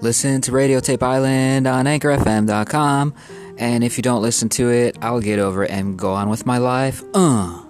listen to Radio Tape Island on AnchorFM.com. And if you don't listen to it, I'll get over it and go on with my life. Uh.